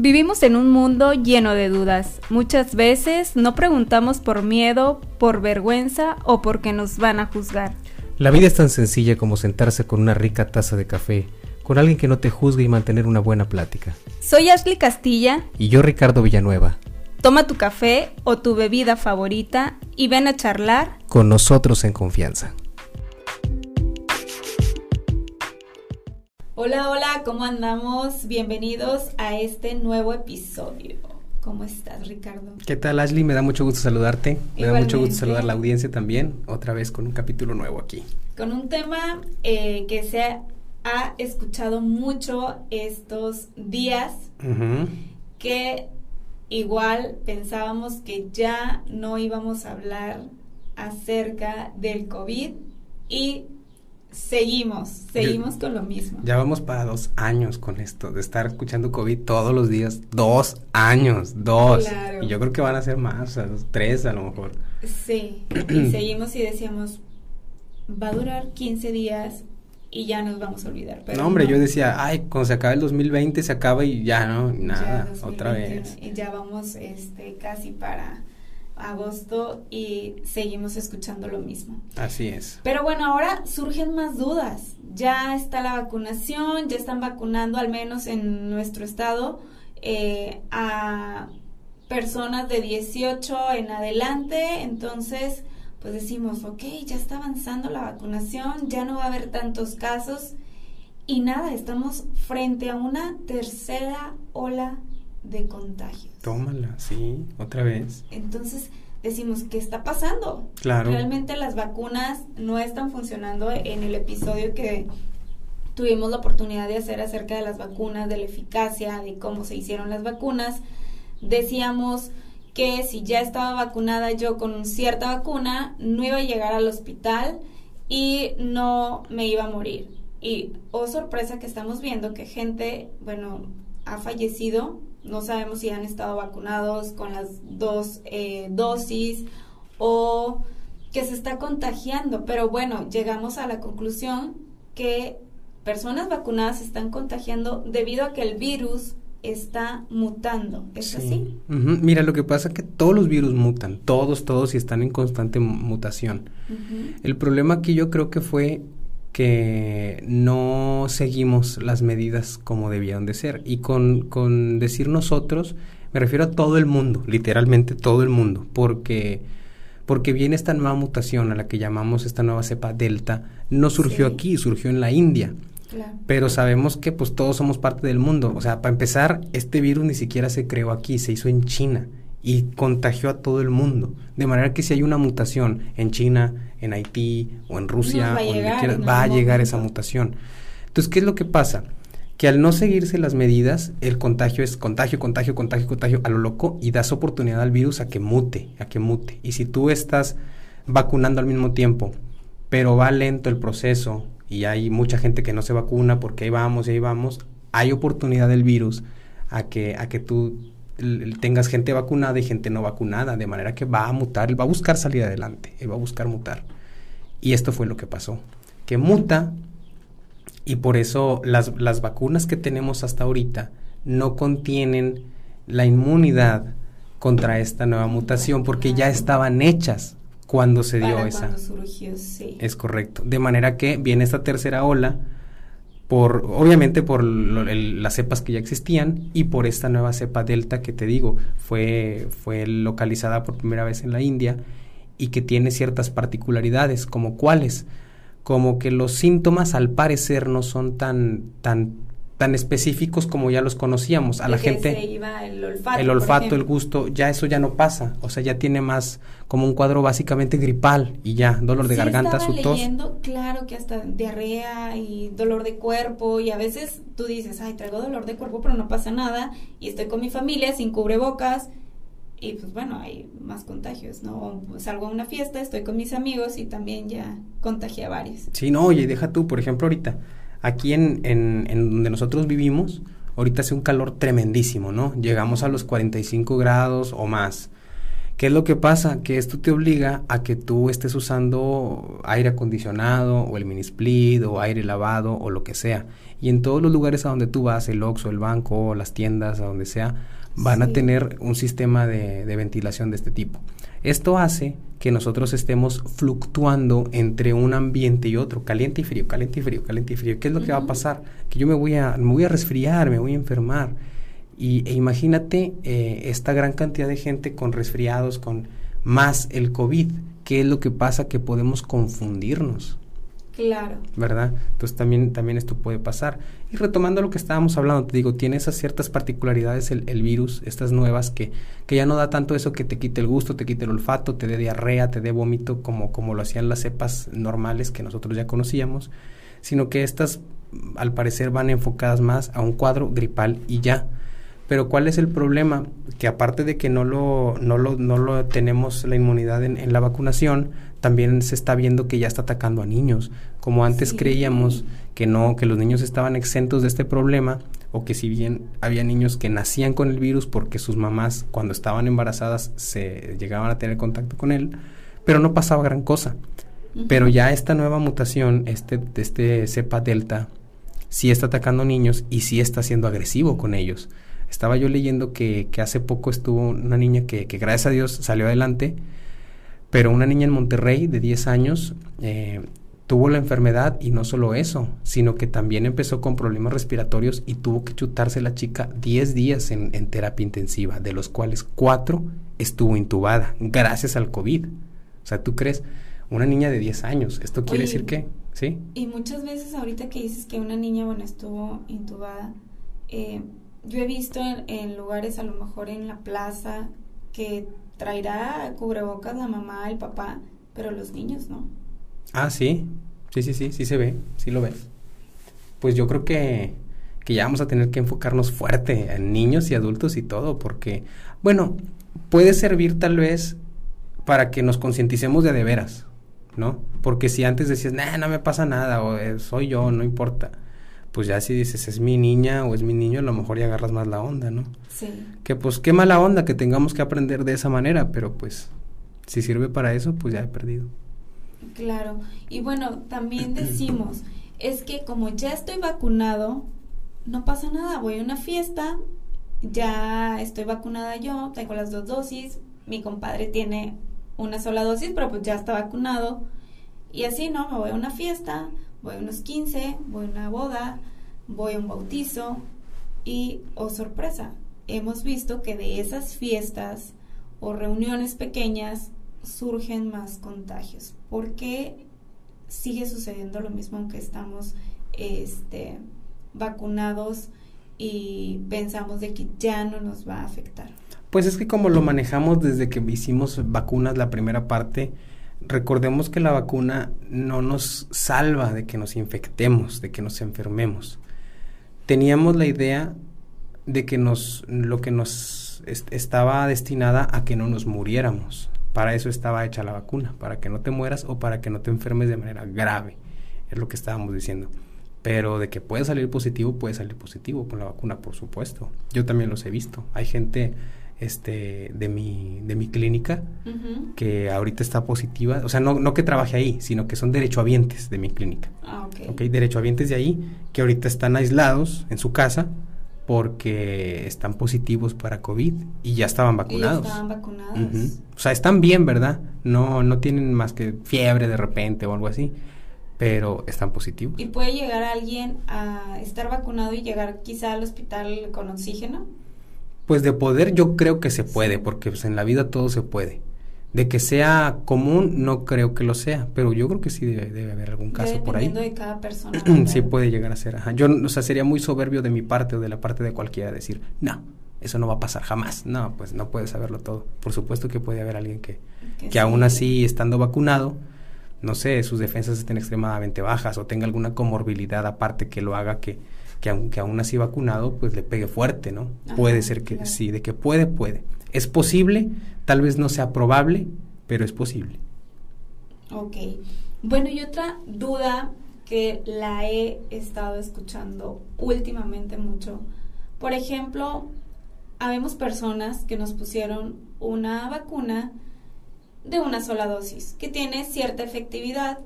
Vivimos en un mundo lleno de dudas. Muchas veces no preguntamos por miedo, por vergüenza o porque nos van a juzgar. La vida es tan sencilla como sentarse con una rica taza de café, con alguien que no te juzgue y mantener una buena plática. Soy Ashley Castilla. Y yo Ricardo Villanueva. Toma tu café o tu bebida favorita y ven a charlar con nosotros en confianza. Hola, hola, ¿cómo andamos? Bienvenidos a este nuevo episodio. ¿Cómo estás, Ricardo? ¿Qué tal, Ashley? Me da mucho gusto saludarte. Me da mucho gusto saludar a la audiencia también, otra vez con un capítulo nuevo aquí. Con un tema eh, que se ha escuchado mucho estos días, que igual pensábamos que ya no íbamos a hablar acerca del COVID y Seguimos, seguimos con lo mismo. Ya vamos para dos años con esto, de estar escuchando COVID todos los días. Dos años, dos. Y yo creo que van a ser más, tres a lo mejor. Sí, y seguimos y decíamos, va a durar 15 días y ya nos vamos a olvidar. no, hombre, yo decía, ay, cuando se acabe el 2020 se acaba y ya no, nada, otra vez. Y ya vamos este, casi para agosto y seguimos escuchando lo mismo. Así es. Pero bueno, ahora surgen más dudas. Ya está la vacunación, ya están vacunando al menos en nuestro estado eh, a personas de 18 en adelante. Entonces, pues decimos, ok, ya está avanzando la vacunación, ya no va a haber tantos casos. Y nada, estamos frente a una tercera ola de contagio. Tómala, sí, otra vez. Entonces decimos, ¿qué está pasando? Claro. Realmente las vacunas no están funcionando en el episodio que tuvimos la oportunidad de hacer acerca de las vacunas, de la eficacia, de cómo se hicieron las vacunas. Decíamos que si ya estaba vacunada yo con cierta vacuna, no iba a llegar al hospital y no me iba a morir. Y, oh sorpresa que estamos viendo que gente, bueno, ha fallecido no sabemos si han estado vacunados con las dos eh, dosis o que se está contagiando. Pero bueno, llegamos a la conclusión que personas vacunadas se están contagiando debido a que el virus está mutando. ¿Es así? Mira, lo que pasa es que todos los virus mutan, todos, todos y están en constante mutación. El problema que yo creo que fue que no seguimos las medidas como debían de ser. Y con, con decir nosotros, me refiero a todo el mundo, literalmente todo el mundo, porque, porque viene esta nueva mutación a la que llamamos esta nueva cepa delta, no surgió aquí, surgió en la India. Pero sabemos que pues todos somos parte del mundo. O sea, para empezar, este virus ni siquiera se creó aquí, se hizo en China y contagió a todo el mundo. De manera que si hay una mutación en China, en Haití o en Rusia, va, a llegar, va a llegar esa mutación. Entonces, ¿qué es lo que pasa? Que al no seguirse las medidas, el contagio es contagio, contagio, contagio, contagio a lo loco y das oportunidad al virus a que mute, a que mute. Y si tú estás vacunando al mismo tiempo, pero va lento el proceso y hay mucha gente que no se vacuna porque ahí vamos y ahí vamos, hay oportunidad del virus a que, a que tú tengas gente vacunada y gente no vacunada, de manera que va a mutar, él va a buscar salir adelante, él va a buscar mutar. Y esto fue lo que pasó, que muta y por eso las, las vacunas que tenemos hasta ahorita no contienen la inmunidad contra esta nueva mutación porque ya estaban hechas cuando se dio esa. Surgió, sí. Es correcto. De manera que viene esta tercera ola por obviamente por las cepas que ya existían y por esta nueva cepa delta que te digo fue fue localizada por primera vez en la India y que tiene ciertas particularidades como cuáles como que los síntomas al parecer no son tan tan tan específicos como ya los conocíamos. A la gente el olfato, el, olfato el gusto, ya eso ya no pasa. O sea, ya tiene más como un cuadro básicamente gripal y ya, dolor de garganta, su tos. leyendo, claro que hasta diarrea y dolor de cuerpo y a veces tú dices, ay, traigo dolor de cuerpo pero no pasa nada y estoy con mi familia sin cubrebocas y pues bueno, hay más contagios, ¿no? Salgo a una fiesta, estoy con mis amigos y también ya contagié a varios. Sí, no, oye, deja tú, por ejemplo, ahorita Aquí en, en, en, donde nosotros vivimos, ahorita hace un calor tremendísimo, ¿no? Llegamos a los 45 grados o más. ¿Qué es lo que pasa? Que esto te obliga a que tú estés usando aire acondicionado o el mini split o aire lavado o lo que sea. Y en todos los lugares a donde tú vas, el Oxxo, el banco, las tiendas, a donde sea, van a tener un sistema de, de ventilación de este tipo. Esto hace que nosotros estemos fluctuando entre un ambiente y otro, caliente y frío, caliente y frío, caliente y frío. ¿Qué es lo que va a pasar? Que yo me voy a, me voy a resfriar, me voy a enfermar. Y e imagínate eh, esta gran cantidad de gente con resfriados, con más el COVID. ¿Qué es lo que pasa? Que podemos confundirnos. Claro. ¿Verdad? Entonces también, también esto puede pasar. Y retomando lo que estábamos hablando, te digo, tiene esas ciertas particularidades el, el, virus, estas nuevas, que, que ya no da tanto eso que te quite el gusto, te quite el olfato, te dé diarrea, te dé vómito, como, como lo hacían las cepas normales que nosotros ya conocíamos, sino que estas al parecer van enfocadas más a un cuadro gripal y ya. Pero ¿cuál es el problema? Que aparte de que no lo, no lo, no lo tenemos la inmunidad en, en, la vacunación, también se está viendo que ya está atacando a niños. Como antes sí. creíamos que no, que los niños estaban exentos de este problema, o que si bien había niños que nacían con el virus porque sus mamás cuando estaban embarazadas se llegaban a tener contacto con él, pero no pasaba gran cosa. Uh -huh. Pero ya esta nueva mutación, este, este cepa delta, sí está atacando niños y sí está siendo agresivo con ellos. Estaba yo leyendo que, que hace poco estuvo una niña que, que, gracias a Dios salió adelante, pero una niña en Monterrey de 10 años eh, tuvo la enfermedad y no solo eso, sino que también empezó con problemas respiratorios y tuvo que chutarse la chica 10 días en, en terapia intensiva, de los cuales 4 estuvo intubada, gracias al COVID. O sea, ¿tú crees? Una niña de 10 años, ¿esto quiere Oye, decir qué? ¿Sí? Y muchas veces ahorita que dices que una niña, bueno, estuvo intubada, eh, yo he visto en, en, lugares, a lo mejor en la plaza, que traerá cubrebocas la mamá, el papá, pero los niños no. Ah, sí, sí, sí, sí, sí se ve, sí lo ves. Pues yo creo que, que ya vamos a tener que enfocarnos fuerte en niños y adultos y todo, porque, bueno, puede servir tal vez para que nos concienticemos de de veras, ¿no? Porque si antes decías, nah, no me pasa nada, o eh, soy yo, no importa pues ya si dices es mi niña o es mi niño, a lo mejor ya agarras más la onda, ¿no? Sí. Que pues qué mala onda que tengamos que aprender de esa manera, pero pues si sirve para eso, pues ya he perdido. Claro. Y bueno, también decimos, es que como ya estoy vacunado, no pasa nada, voy a una fiesta, ya estoy vacunada yo, tengo las dos dosis, mi compadre tiene una sola dosis, pero pues ya está vacunado. Y así, ¿no? Me voy a una fiesta, voy a unos 15, voy a una boda, voy a un bautizo y, oh sorpresa, hemos visto que de esas fiestas o reuniones pequeñas surgen más contagios. ¿Por qué sigue sucediendo lo mismo aunque estamos este, vacunados y pensamos de que ya no nos va a afectar? Pues es que como lo manejamos desde que hicimos vacunas la primera parte, recordemos que la vacuna no nos salva de que nos infectemos, de que nos enfermemos. Teníamos la idea de que nos, lo que nos est estaba destinada a que no nos muriéramos. Para eso estaba hecha la vacuna, para que no te mueras o para que no te enfermes de manera grave. Es lo que estábamos diciendo. Pero de que puede salir positivo, puede salir positivo con la vacuna, por supuesto. Yo también los he visto. Hay gente este de mi de mi clínica uh -huh. que ahorita está positiva o sea no, no que trabaje ahí sino que son derechohabientes de mi clínica ah, okay. ok derechohabientes de ahí que ahorita están aislados en su casa porque están positivos para COVID y ya estaban vacunados. Y estaban vacunados. Uh -huh. O sea, están bien, ¿verdad? No, no tienen más que fiebre de repente o algo así, pero están positivos. ¿Y puede llegar alguien a estar vacunado y llegar quizá al hospital con oxígeno? Pues de poder yo creo que se puede, porque pues en la vida todo se puede. De que sea común, no creo que lo sea, pero yo creo que sí debe, debe haber algún caso por ahí. de cada persona. sí puede llegar a ser. Ajá. Yo, o sea, sería muy soberbio de mi parte o de la parte de cualquiera decir, no, eso no va a pasar jamás. No, pues no puede saberlo todo. Por supuesto que puede haber alguien que, que, que sí. aún así, estando vacunado, no sé, sus defensas estén extremadamente bajas o tenga alguna comorbilidad aparte que lo haga que, que aunque aún así vacunado, pues le pegue fuerte, ¿no? Ajá, puede ser que claro. sí, de que puede, puede. Es posible, tal vez no sea probable, pero es posible. Ok. Bueno, y otra duda que la he estado escuchando últimamente mucho. Por ejemplo, habemos personas que nos pusieron una vacuna de una sola dosis, que tiene cierta efectividad,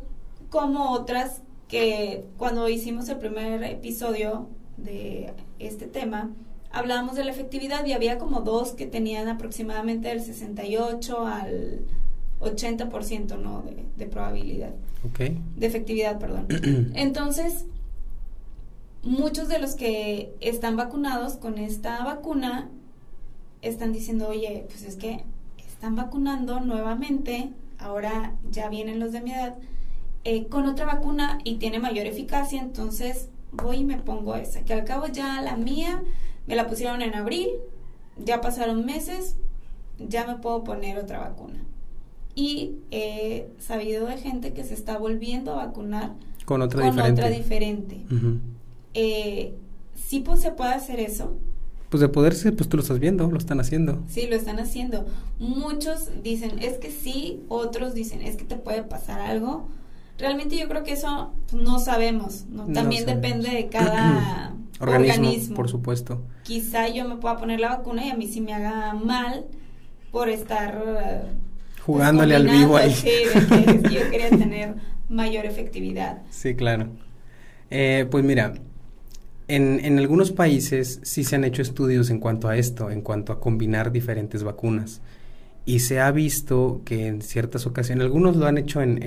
como otras que cuando hicimos el primer episodio de este tema, hablábamos de la efectividad y había como dos que tenían aproximadamente del 68 al 80% ¿no? de, de probabilidad. Ok. De efectividad, perdón. Entonces, muchos de los que están vacunados con esta vacuna están diciendo, oye, pues es que están vacunando nuevamente, ahora ya vienen los de mi edad, eh, con otra vacuna y tiene mayor eficacia, entonces voy y me pongo esa, que al cabo ya la mía me la pusieron en abril, ya pasaron meses, ya me puedo poner otra vacuna. Y he sabido de gente que se está volviendo a vacunar con otra diferente. Otra diferente. Eh, sí pues se puede hacer eso. Pues de poderse, pues tú lo estás viendo, lo están haciendo. Sí, lo están haciendo. Muchos dicen, es que sí, otros dicen, es que te puede pasar algo. Realmente yo creo que eso no sabemos, ¿no? También depende de cada organismo, Por supuesto. Quizá yo me pueda poner la vacuna y a mí sí me haga mal por estar... Eh, Jugándole al vivo ahí. Sí, que yo quería tener mayor efectividad. Sí, claro. Eh, pues mira, en, en, algunos países sí se han hecho estudios en cuanto a esto, en cuanto a combinar diferentes vacunas. Y se ha visto que en ciertas ocasiones, algunos lo han hecho en,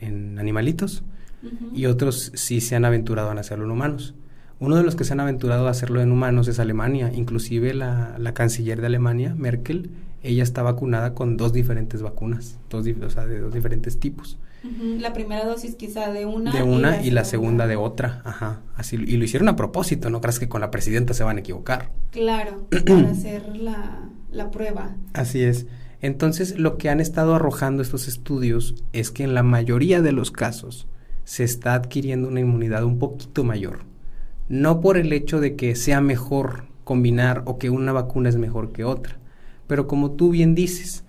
en, animalitos y otros sí se han aventurado en hacerlo en humanos. Uno de los que se han aventurado a hacerlo en humanos es Alemania. Inclusive la, la canciller de Alemania, Merkel, ella está vacunada con dos diferentes vacunas, dos, o sea, de dos diferentes tipos. La primera dosis quizá de una. De una y la, segunda. de otra, ajá. Así, y lo hicieron a propósito, no creas que con la presidenta se van a equivocar. Claro, para hacer la, la prueba. Así es. Entonces, lo que han estado arrojando estos estudios es que en la mayoría de los casos se está adquiriendo una inmunidad un poquito mayor. No por el hecho de que sea mejor combinar o que una vacuna es mejor que otra, pero como tú bien dices,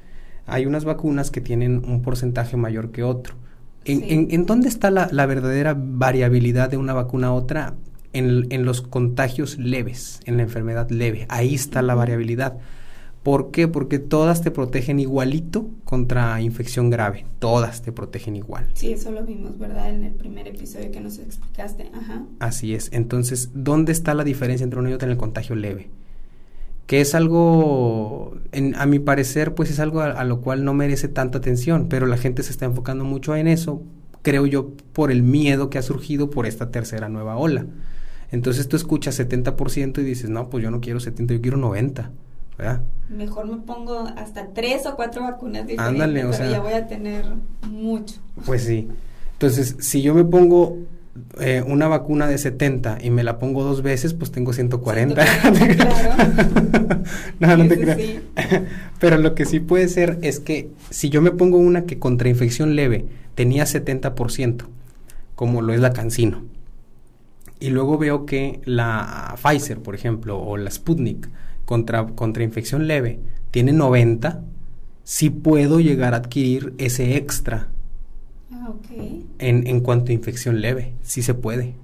hay unas vacunas que tienen un porcentaje mayor que otro. ¿En, en, dónde está la, la, verdadera variabilidad de una vacuna a otra? En, en, los contagios leves, en la enfermedad leve. Ahí está la variabilidad. ¿Por qué? Porque todas te protegen igualito contra infección grave. Todas te protegen igual. Sí, eso lo vimos, ¿verdad? En el primer episodio que nos explicaste. Ajá. Así es. Entonces, ¿dónde está la diferencia entre uno y otro en el contagio leve? que es algo, en, a mi parecer, pues es algo a, lo cual no merece tanta atención, pero la gente se está enfocando mucho en eso, creo yo, por el miedo que ha surgido por esta tercera nueva ola. Entonces tú escuchas 70% y dices, no, pues yo no quiero 70, yo quiero 90. ¿Verdad? Mejor me pongo hasta tres o cuatro vacunas diferentes, Ándale, o sea, ya voy a tener mucho. Pues sí. Entonces, si yo me pongo eh, una vacuna de 70 y me la pongo dos veces, pues tengo 140. no, no te creo. Pero lo que sí puede ser es que si yo me pongo una que contra infección leve tenía 70%, como lo es la Cancino, y luego veo que la Pfizer, por ejemplo, o la Sputnik contra, contra infección leve tiene 90, sí puedo llegar a adquirir ese extra Ah, en, en cuanto a infección leve, sí se puede.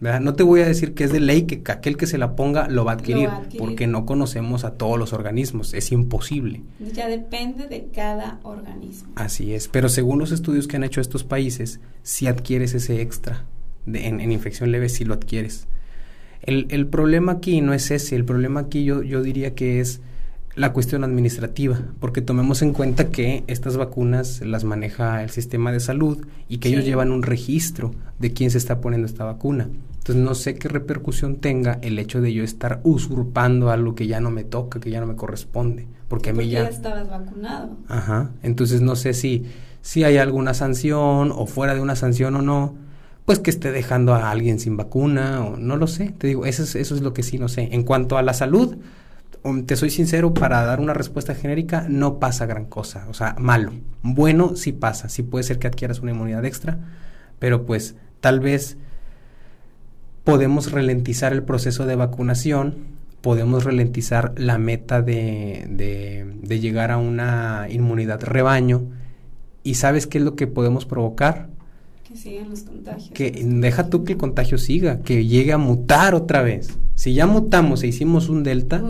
¿verdad? No te voy a decir que es de ley que aquel que se la ponga lo va a adquirir, porque no conocemos a todos los organismos, es imposible. Ya depende de cada organismo. Así es, pero según los estudios que han hecho estos países, si adquieres ese extra de, en, en, infección leve, si lo adquieres. El, el, problema aquí no es ese, el problema aquí yo, yo diría que es la cuestión administrativa, porque tomemos en cuenta que estas vacunas las maneja el sistema de salud y que ellos llevan un registro de quién se está poniendo esta vacuna. Entonces no sé qué repercusión tenga el hecho de yo estar usurpando algo que ya no me toca, que ya no me corresponde, porque a mí ya... ya estabas vacunado. Ajá, entonces no sé si, si hay alguna sanción o fuera de una sanción o no, pues que esté dejando a alguien sin vacuna o no lo sé, te digo, eso es, eso es lo que sí no sé. En cuanto a la salud, Um, te soy sincero, para dar una respuesta genérica no pasa gran cosa, o sea, malo. Bueno sí pasa, sí puede ser que adquieras una inmunidad extra, pero pues tal vez podemos ralentizar el proceso de vacunación, podemos ralentizar la meta de, de, de llegar a una inmunidad rebaño y sabes qué es lo que podemos provocar? Que sigan los contagios. Que deja tú que el contagio siga, que llegue a mutar otra vez. Si ya mutamos e hicimos un delta,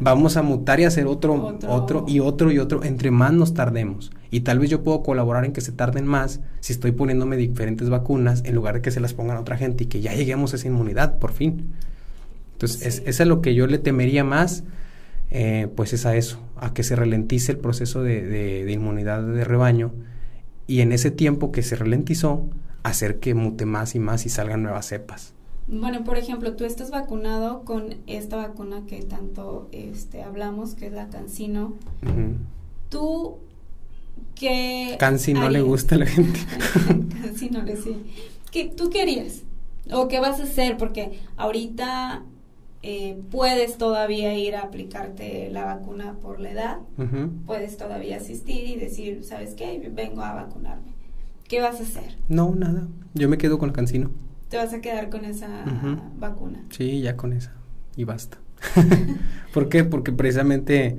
vamos a mutar y hacer otro, otro, otro, y otro y otro, entre más nos tardemos. Y tal vez yo puedo colaborar en que se tarden más si estoy poniéndome diferentes vacunas en lugar de que se las pongan a otra gente y que ya lleguemos a esa inmunidad, por fin. Entonces, es, es lo que yo le temería más, eh, pues es a eso, a que se ralentice el proceso de, de inmunidad de rebaño y en ese tiempo que se ralentizó, hacer que mute más y más y salgan nuevas cepas. Bueno, por ejemplo, tú estás vacunado con esta vacuna que tanto este, hablamos, que es la Cancino. Tú, ¿qué...? Cancino le gusta a la gente. Cancino le sí. ¿Qué, ¿Tú querías? ¿O qué vas a hacer? Porque ahorita eh, puedes todavía ir a aplicarte la vacuna por la edad, puedes todavía asistir y decir, ¿sabes qué? Vengo a vacunarme. ¿Qué vas a hacer? No, nada. Yo me quedo con el cancino. ¿Te vas a quedar con esa vacuna? Sí, ya con esa. Y basta. ¿Por qué? Porque precisamente,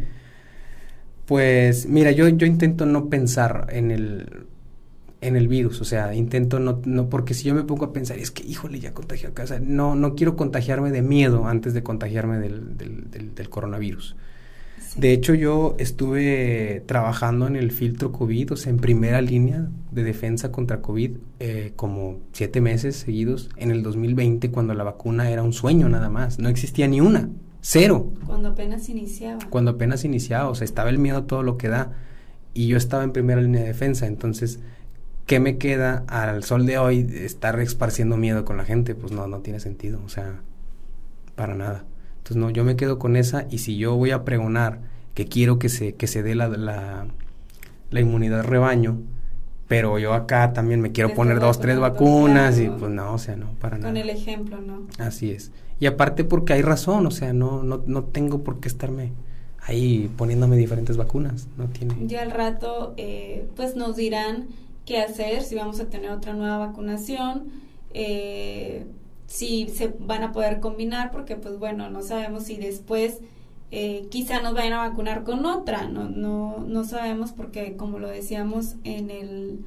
pues, mira, yo, yo intento no pensar en el en el virus, o sea, intento no, no, porque si yo me pongo a pensar, es que, híjole, ya contagió a casa, no, no quiero contagiarme de miedo antes de contagiarme del, del, del, coronavirus. De hecho, yo estuve trabajando en el filtro COVID, o sea, en primera línea de defensa contra COVID, eh, como siete meses seguidos en el 2020, cuando la vacuna era un sueño nada más, no existía ni una, cero. Cuando apenas iniciaba. Cuando apenas iniciaba, o sea, estaba el miedo todo lo que da, y yo estaba en primera línea de defensa, entonces ¿qué me queda al sol de hoy estar esparciendo miedo con la gente? Pues no, no tiene sentido, o sea, para nada. Entonces, no, yo me quedo con esa y si yo voy a pregonar que quiero que se, que se dé la, la, la inmunidad rebaño, pero yo acá también me quiero poner dos, tres vacunas y pues no, o sea, no, para nada. Con el ejemplo, ¿no? Así es. Y aparte porque hay razón, o sea, no, no, no tengo por qué estarme ahí poniéndome diferentes vacunas, no tiene. Ya al rato, eh, pues nos dirán qué hacer, si vamos a tener otra nueva vacunación, eh, si se van a poder combinar, porque pues bueno, no sabemos si después eh, quizá nos vayan a vacunar con otra, no, no, no sabemos porque como lo decíamos en el,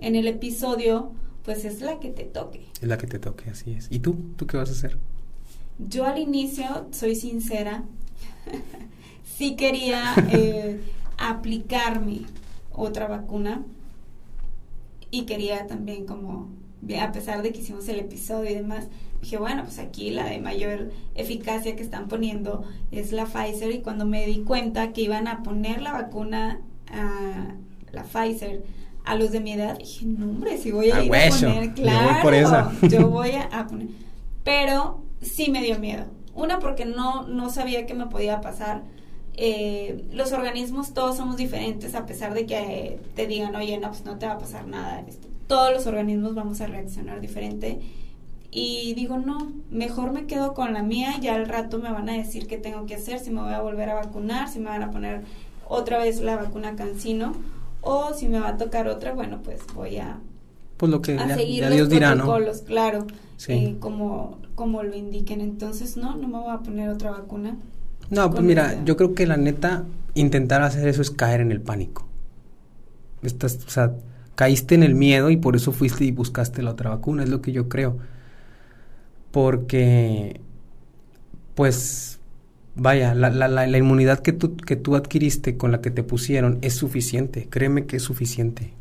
en el episodio, pues es la que te toque. Es la que te toque, así es. ¿Y tú? ¿Tú qué vas a hacer? Yo al inicio, soy sincera, sí quería eh, aplicarme otra vacuna, y quería también como, a pesar de que hicimos el episodio y demás, dije, bueno, pues aquí la de mayor eficacia que están poniendo es la Pfizer y cuando me di cuenta que iban a poner la vacuna a la Pfizer a los de mi edad, dije, no hombre, si voy a, ir a poner, claro, yo voy a, poner. Pero sí me dio miedo. Una porque no, no sabía qué me podía pasar. Eh, los organismos todos somos diferentes a pesar de que te digan, oye, no, pues no te va a pasar nada. Todos los organismos vamos a reaccionar diferente. Y digo, no, mejor me quedo con la mía, ya al rato me van a decir qué tengo que hacer, si me voy a volver a vacunar, si me van a poner otra vez la vacuna cancino o si me va a tocar otra, bueno, pues voy a, pues lo que seguir los protocolos, claro, eh, como, como lo indiquen. Entonces, no, no me voy a poner otra vacuna. No, pues mira, yo creo que la neta, intentar hacer eso es caer en el pánico. Estás, o sea, caíste en el miedo y por eso fuiste y buscaste la otra vacuna, es lo que yo creo. Porque, pues, vaya, la, la, la, inmunidad que tú, que tú adquiriste con la que te pusieron es suficiente, créeme que es suficiente.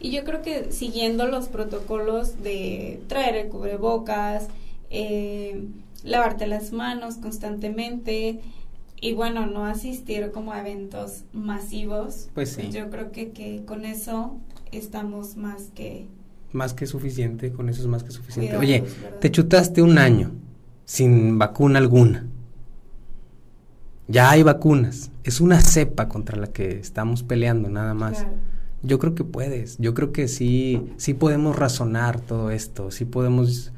Y yo creo que siguiendo los protocolos de traer el cubrebocas, eh, lavarte las manos constantemente, y bueno, no asistir como a eventos masivos. Pues sí. Yo creo que, que con eso estamos más que... Más que suficiente, con eso es más que suficiente. Oye, te chutaste un año sin vacuna alguna. Ya hay vacunas. Es una cepa contra la que estamos peleando, nada más. Yo creo que puedes. Yo creo que sí, sí podemos razonar todo esto. Sí podemos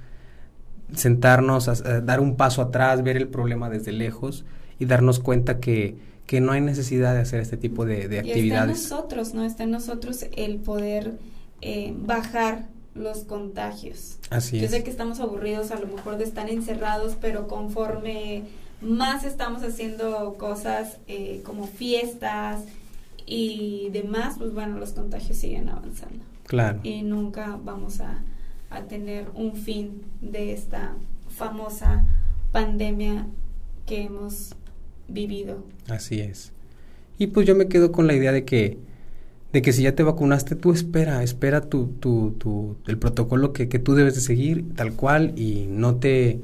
sentarnos, a dar un paso atrás, ver el problema desde lejos y darnos cuenta que, que no hay necesidad de hacer este tipo de, de actividades. está en nosotros, ¿no? Está en nosotros el poder eh, bajar los contagios. Así Yo sé que estamos aburridos a lo mejor de estar encerrados, pero conforme más estamos haciendo cosas eh, como fiestas y demás, pues bueno, los contagios siguen avanzando. Claro. Y nunca vamos a, a tener un fin de esta famosa pandemia que hemos vivido. Así es. Y pues yo me quedo con la idea de que, de que si ya te vacunaste, tú espera, espera tu, tu, tu, el protocolo que, que tú debes de seguir tal cual y no te,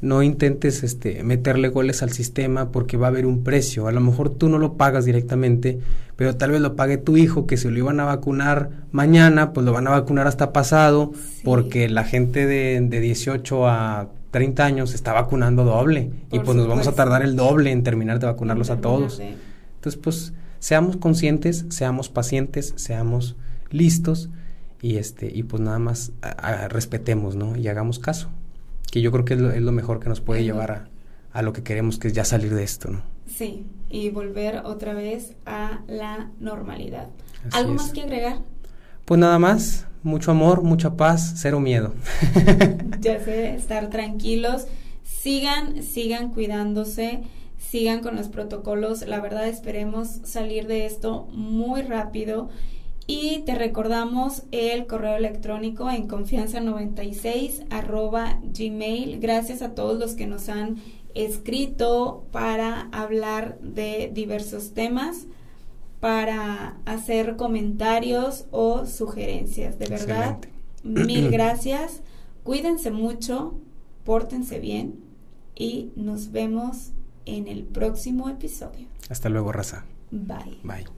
no intentes este, meterle goles al sistema porque va a haber un precio. A lo mejor tú no lo pagas directamente, pero tal vez lo pague tu hijo que si lo iban a vacunar mañana, pues lo van a vacunar hasta pasado porque la gente de, de 18 a 30 años está vacunando doble y pues nos vamos a tardar el doble en terminar de vacunarlos a todos. Entonces, pues seamos conscientes, seamos pacientes, seamos listos y este y pues nada más respetemos, ¿no? Y hagamos caso que yo creo que es lo, mejor que nos puede llevar a, lo que queremos, que es ya salir de esto, ¿no? Sí, y volver otra vez a la normalidad. ¿Algo más que agregar? Pues nada más, mucho amor, mucha paz, cero miedo. ya sé, estar tranquilos, sigan, sigan cuidándose, sigan con los protocolos, la verdad esperemos salir de esto muy rápido y te recordamos el correo electrónico en confianza96 arroba gmail. Gracias a todos los que nos han escrito para hablar de diversos temas, para hacer comentarios o sugerencias. De verdad, mil gracias. Cuídense mucho, pórtense bien y nos vemos en el próximo episodio. Hasta luego, raza. Bye. Bye.